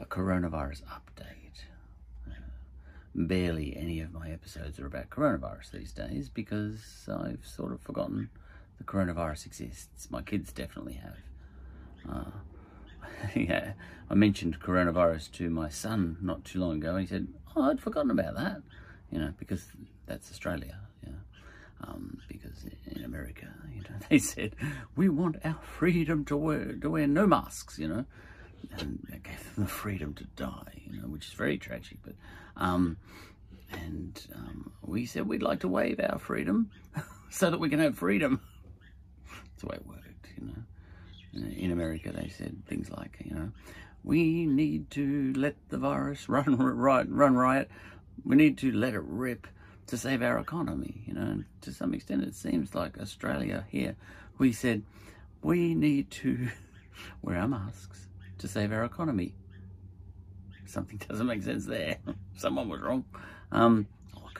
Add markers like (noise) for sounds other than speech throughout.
a coronavirus update. Barely any of my episodes are about coronavirus these days because I've sort of forgotten the coronavirus exists. My kids definitely have. Uh, (laughs) yeah, I mentioned coronavirus to my son not too long ago, and he said, "Oh, I'd forgotten about that," you know, because that's Australia, know. Um, because in America, you know, (laughs) they said we want our freedom to wear to wear no masks, you know, and gave (laughs) them the freedom to die, you know, which is very tragic. But um, and um, we said we'd like to waive our freedom (laughs) so that we can have freedom. (laughs) That's the way it worked, you know in America, they said things like, you know, we need to let the virus run right, run riot. We need to let it rip to save our economy. You know, and to some extent, it seems like Australia here. We said we need to wear our masks to save our economy. Something (laughs) doesn't make sense there. (laughs) Someone was wrong. Um,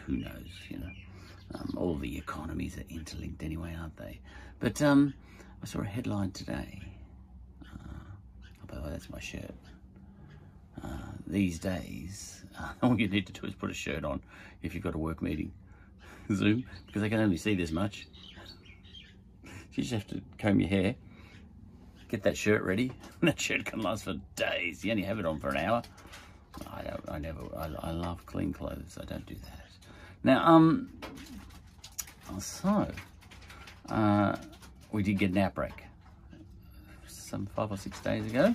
who knows? You know, um, all the economies are interlinked anyway, aren't they? But um, I saw a headline today. Uh, oh, by the way, that's my shirt. Uh, these days, uh, (laughs) all you need to do is put a shirt on if you've got a work meeting. Zoom, because they can only see this much. You just have to comb your hair, get that shirt ready. (laughs) that shirt can last for days. You only have it on for an hour. I don't. I never. I, I love clean clothes. I don't do that. Now, um. So, uh, we did get an outbreak some five or six days ago.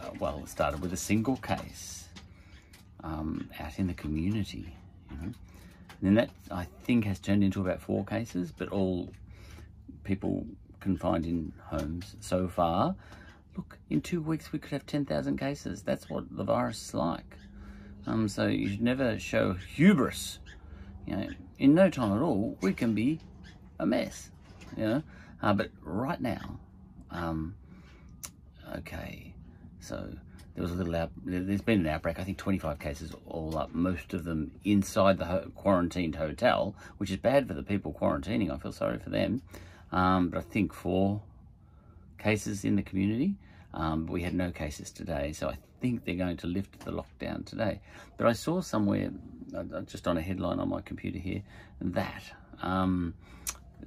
Uh, well, it started with a single case um, out in the community. You know? And then that, I think, has turned into about four cases, but all people confined in homes so far. Look, in two weeks we could have 10,000 cases. That's what the virus is like. Um, so you should never show hubris. You know, in no time at all, we can be a mess you know. Uh, but right now, um, okay, so there was a little out, there's been an outbreak, I think 25 cases all up, most of them inside the ho quarantined hotel, which is bad for the people quarantining, I feel sorry for them. Um, but I think four cases in the community. Um, we had no cases today, so I think they're going to lift the lockdown today. But I saw somewhere, uh, just on a headline on my computer here, that um,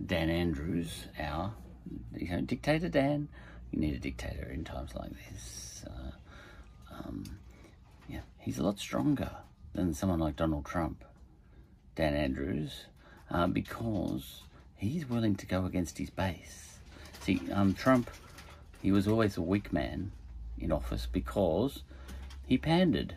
Dan Andrews, our you know, dictator Dan. You need a dictator in times like this. Uh, um, yeah, he's a lot stronger than someone like Donald Trump, Dan Andrews, uh, because he's willing to go against his base. See, um, Trump, he was always a weak man in office because he pandered.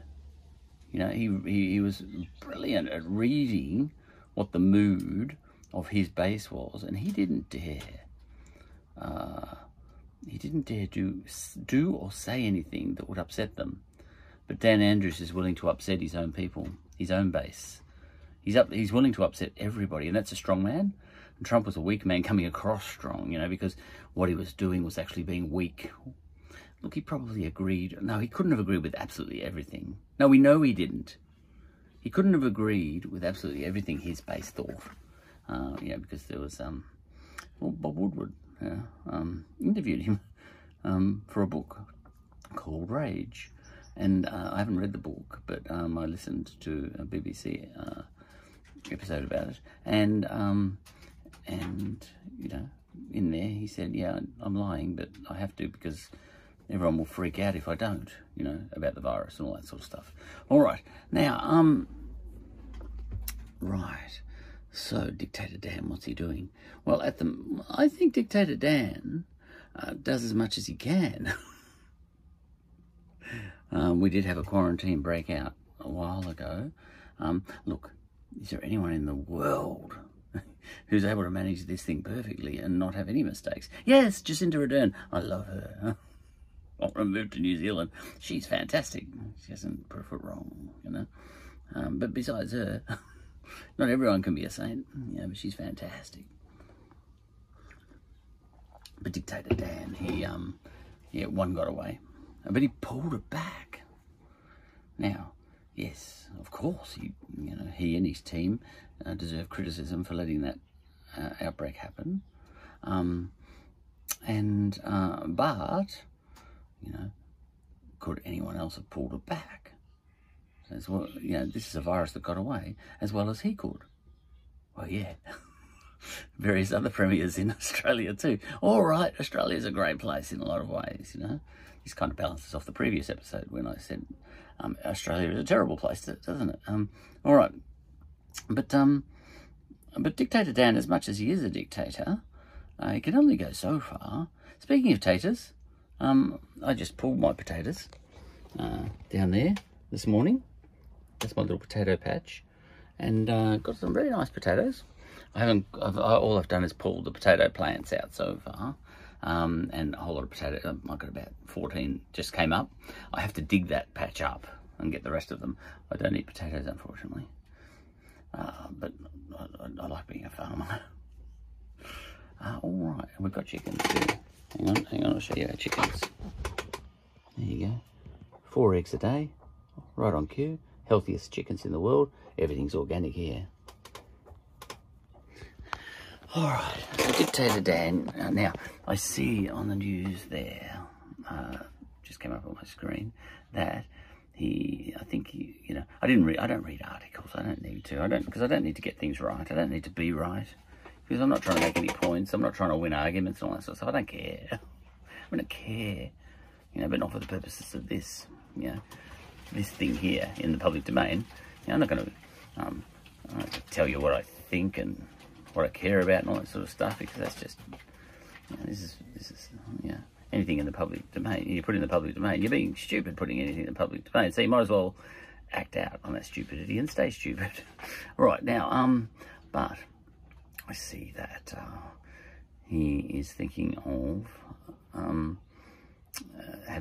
You know, he, he, he was brilliant at reading what the mood of his base was, and he didn't dare. Uh, he didn't dare do do or say anything that would upset them. But Dan Andrews is willing to upset his own people, his own base. He's up. He's willing to upset everybody, and that's a strong man. Trump was a weak man coming across strong, you know, because what he was doing was actually being weak. Look, he probably agreed. No, he couldn't have agreed with absolutely everything. No, we know he didn't. He couldn't have agreed with absolutely everything his base thought uh, know, because there was um, well, Bob Woodward yeah, um, interviewed him um, for a book called Rage, and uh, I haven't read the book, but um, I listened to a BBC uh, episode about it, and um, and you know, in there he said, "Yeah, I'm lying, but I have to because." Everyone will freak out if I don't, you know, about the virus and all that sort of stuff. All right, now, um, right. So, Dictator Dan, what's he doing? Well, at the, I think Dictator Dan uh, does as much as he can. (laughs) um, we did have a quarantine breakout a while ago. Um, look, is there anyone in the world (laughs) who's able to manage this thing perfectly and not have any mistakes? Yes, Jacinda Ardern. I love her. I want to move to New Zealand. She's fantastic. She hasn't put a foot wrong, you know. Um, but besides her... (laughs) Not everyone can be a saint, yeah, but she's fantastic. But Dictator Dan, he, um, yeah, one got away, but he pulled it back. Now, yes, of course, he, you know, he and his team uh, deserve criticism for letting that uh, outbreak happen. Um, and, uh, but, you know, could anyone else have pulled it back? As well, you know, this is a virus that got away as well as he could. Well, yeah. (laughs) Various other premiers in (laughs) Australia too. All right, Australia's a great place in a lot of ways, you know. This kind of balances off the previous episode when I said um, Australia is a terrible place, doesn't it? Um, all right, but um, but dictator Dan, as much as he is a dictator, uh, he can only go so far. Speaking of taters, um, I just pulled my potatoes uh, down there this morning. That's my little potato patch, and uh, got some very nice potatoes. I haven't. I've, all I've done is pull the potato plants out so far, um, and a whole lot of potato. Um, I got about fourteen just came up. I have to dig that patch up and get the rest of them. I don't eat potatoes, unfortunately, uh, but I, I, I, like being a farmer. (laughs) Uh, all right, we've got chickens too. Hang on, hang on. I'll show you our chickens. There you go. Four eggs a day, right on cue. Healthiest chickens in the world. Everything's organic here. All right, Dictator Dan. Uh, now, I see on the news there, uh, just came up on my screen, that he, I think he, you know, I didn't read, I don't read articles. I don't need to. I don't, because I don't need to get things right. I don't need to be right. Because I'm not trying to make any points. I'm not trying to win arguments and all that sort of stuff. I don't care. (laughs) I don't care. You know, but not for the purposes of this, you know, this thing here in the public domain. You know, I'm not going to um, tell you what I think and what I care about and all that sort of stuff because that's just, you know, this is, this is, yeah, anything in the public domain, you put in the public domain, you're being stupid putting anything in the public domain, so you might as well act out on that stupidity and stay stupid. (laughs) right, now, um, but I see that uh, he is thinking of, um,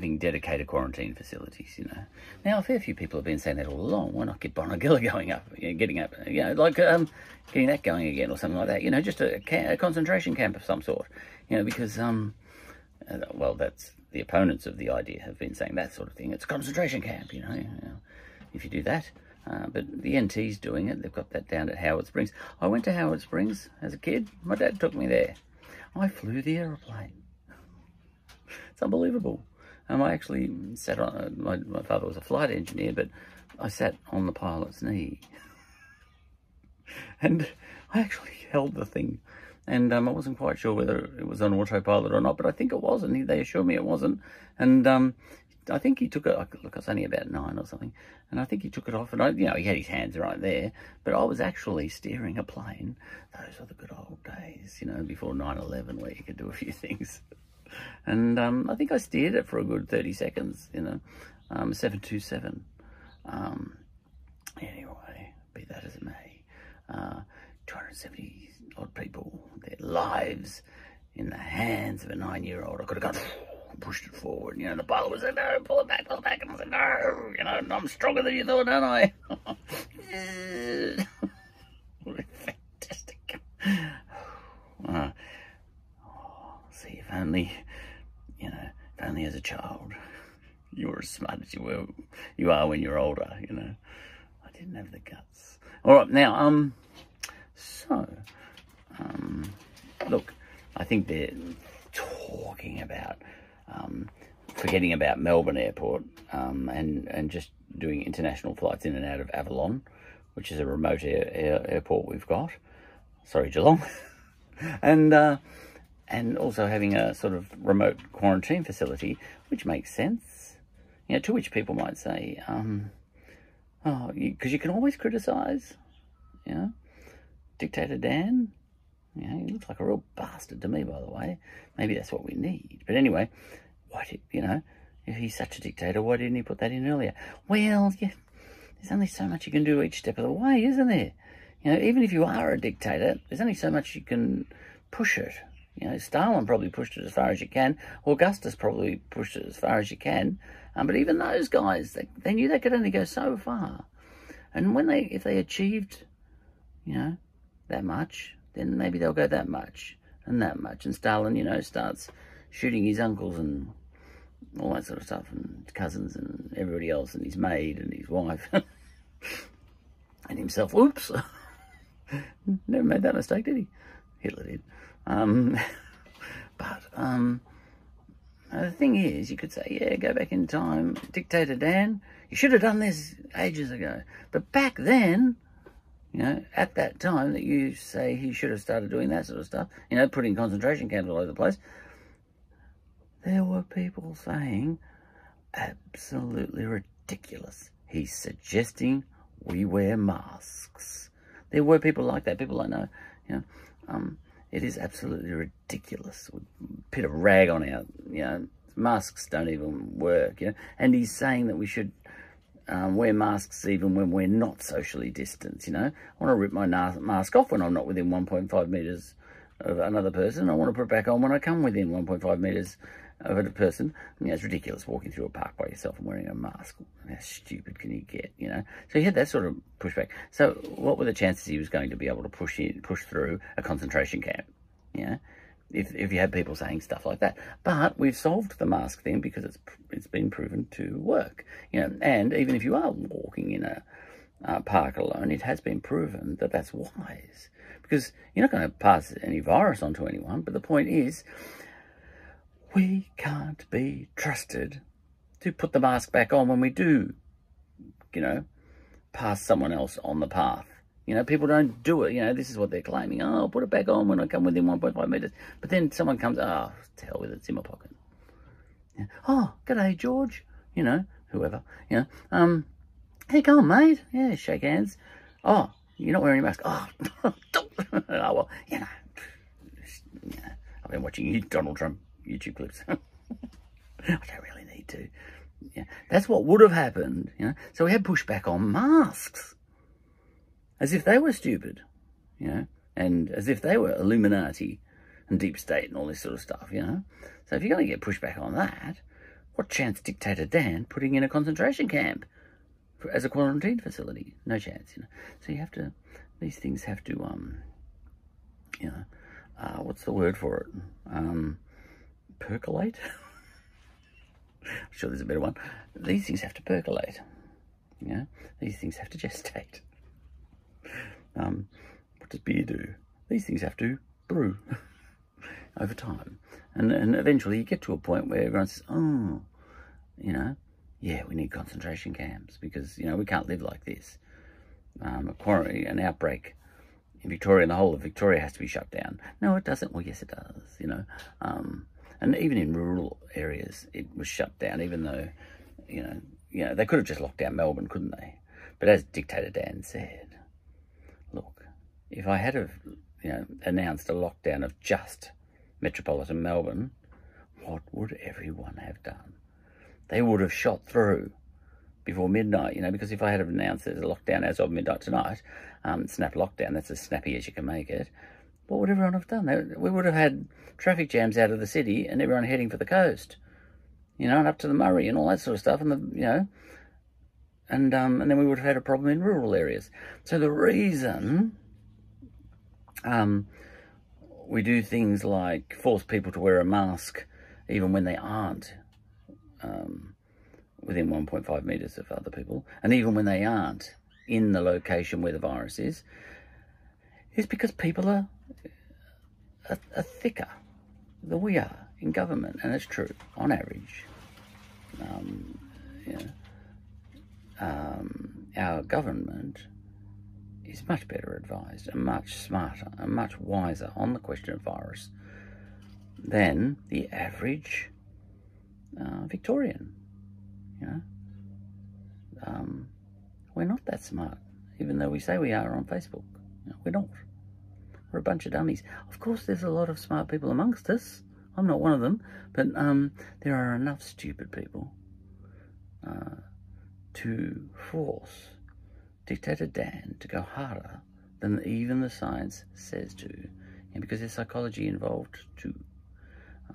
having dedicated quarantine facilities, you know. Now, a fair few people have been saying that all along. Why not get Bonegilla (laughs) going up, you know, getting up, you know, like um, getting that going again or something like that, you know, just a, a concentration camp of some sort, you know, because, um, uh, well, that's the opponents of the idea have been saying that sort of thing. It's a concentration camp, you know, you know if you do that. Uh, but the NT's doing it. They've got that down at Howard Springs. I went to Howard Springs as a kid. My dad took me there. I flew the aeroplane. It's unbelievable. Um, I actually sat on, uh, my, my father was a flight engineer, but I sat on the pilot's knee. (laughs) and I actually held the thing. And um, I wasn't quite sure whether it was on autopilot or not, but I think it was, and they assured me it wasn't. And um, I think he took it, look, I was only about nine or something, and I think he took it off, and I, you know, he had his hands right there, but I was actually steering a plane. Those were the good old days, you know, before 9-11, where you could do a few (laughs) things. And um, I think I steered it for a good 30 seconds, you know, um, 727. Um, anyway, be that as it may, uh, 270 odd people, their lives in the hands of a nine-year-old. I could have gone pushed it forward. You know, the pilot was like, no, pull it back, pull it back. And I was like, no, you know, I'm stronger than you thought, aren't I? (laughs) Fantastic. Uh, see, if only, you know, if only as a child (laughs) you were as smart as you were, you are when you're older, you know. I didn't have the guts. All right, now, um, so, um, look, I think they're talking about um, forgetting about Melbourne Airport um, and, and just doing international flights in and out of Avalon, which is a remote air, air, airport we've got. Sorry, Geelong. (laughs) and uh, and also having a sort of remote quarantine facility, which makes sense. You know, to which people might say, um, oh, because you, you, can always criticise, you know, Dictator Dan. You know, he looks like a real bastard to me, by the way. Maybe that's what we need. But anyway, why did, you know, if he's such a dictator, why didn't he put that in earlier? Well, yeah, there's only so much you can do each step of the way, isn't there? You know, even if you are a dictator, there's only so much you can push it. You know, Stalin probably pushed it as far as you can. Augustus probably pushed it as far as you can. Um, but even those guys, they, they knew they could only go so far. And when they, if they achieved, you know, that much, then maybe they'll go that much and that much. And Stalin, you know, starts shooting his uncles and all that sort of stuff, and cousins and everybody else, and his maid and his wife, (laughs) and himself. Oops, (laughs) never made that mistake, did he? Hitler did. Um, (laughs) but um, the thing is, you could say, yeah, go back in time, Dictator Dan, you should have done this ages ago. But back then, you know, at that time that you say he should have started doing that sort of stuff, you know, putting concentration camps all over the place, there were people saying, absolutely ridiculous. He's suggesting we wear masks. There were people like that, people I know, you know, um, it is absolutely ridiculous. We put a rag on our, you know, masks don't even work, you know, and he's saying that we should um, wear masks even when we're not socially distanced, you know. I want to rip my mask off when I'm not within 1.5 metres of another person. I want to put it back on when I come within 1.5 metres of a person. I mean, it's ridiculous walking through a park by yourself and wearing a mask. How stupid can you get, you know? So he had that sort of pushback. So what were the chances he was going to be able to push in, push through a concentration camp? Yeah, if if you had people saying stuff like that. But we've solved the mask thing because it's it's been proven to work. You know, and even if you are walking in a park alone, it has been proven that that's wise because you're not going to pass any virus on to anyone. But the point is we can't be trusted to put the mask back on when we do, you know, pass someone else on the path. You know, people don't do it. You know, this is what they're claiming. Oh, I'll put it back on when I come within 1.5 metres. But then someone comes, oh, to hell with it, it's in my pocket. Yeah. Oh, g'day, George. You know, whoever. You know, um, how you going, mate? Yeah, shake hands. Oh, you're not wearing a mask. Oh, (laughs) (laughs) oh well, you know, Yeah, I've been watching Donald Trump YouTube clips. (laughs) I don't really need to. Yeah, that's what would have happened. You know, so we had pushback on masks, as if they were stupid, you know, and as if they were Illuminati and deep state and all this sort of stuff. You know, so if you're going to get pushback on that, what chance dictator Dan putting in a concentration camp as a quarantine facility? No chance. You know, so you have to. These things have to. Um, you know, uh, what's the word for it? Um, percolate. (laughs) I'm sure there's a better one. These things have to percolate. You know, these things have to gestate. Um, what does beer do? These things have to brew (laughs) over time. And, and eventually you get to a point where everyone says, oh, you know, yeah, we need concentration camps because, you know, we can't live like this. Um, a quarantine, an outbreak in Victoria and the whole of Victoria has to be shut down. No, it doesn't. Well, yes, it does, you know. Um, and even in rural areas, it was shut down, even though, you know, you know, they could have just locked down Melbourne, couldn't they? But as Dictator Dan said, look, if I had have, you know, announced a lockdown of just metropolitan Melbourne, what would everyone have done? They would have shot through before midnight, you know, because if I had announced there's a lockdown as of midnight tonight, um, snap lockdown, that's as snappy as you can make it, what would everyone have done? We would have had traffic jams out of the city and everyone heading for the coast, you know, and up to the Murray and all that sort of stuff. And, the, you know, and, um, and then we would have had a problem in rural areas. So the reason um, we do things like force people to wear a mask even when they aren't um, within 1.5 metres of other people, and even when they aren't in the location where the virus is, is because people are are, are thicker than we are in government, and it's true on average. Um, um, our government is much better advised and much smarter and much wiser on the question of virus than the average uh, Victorian. You know, um, we're not that smart, even though we say we are on Facebook. We're not. We're a bunch of dummies. Of course, there's a lot of smart people amongst us. I'm not one of them, but um, there are enough stupid people uh, to force Dictator Dan to go harder than even the science says to, and because there's psychology involved too.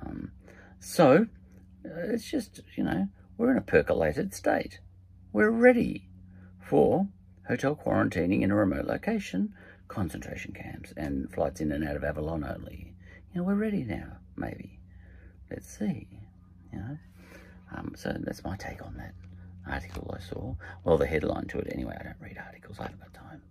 Um, so, it's just, you know, we're in a percolated state. We're ready for hotel quarantining in a remote location concentration camps and flights in and out of Avalon only. You know, we're ready now, maybe. Let's see, you know. Um, so that's my take on that article I saw. Well, the headline to it anyway. I don't read articles. I haven't got time.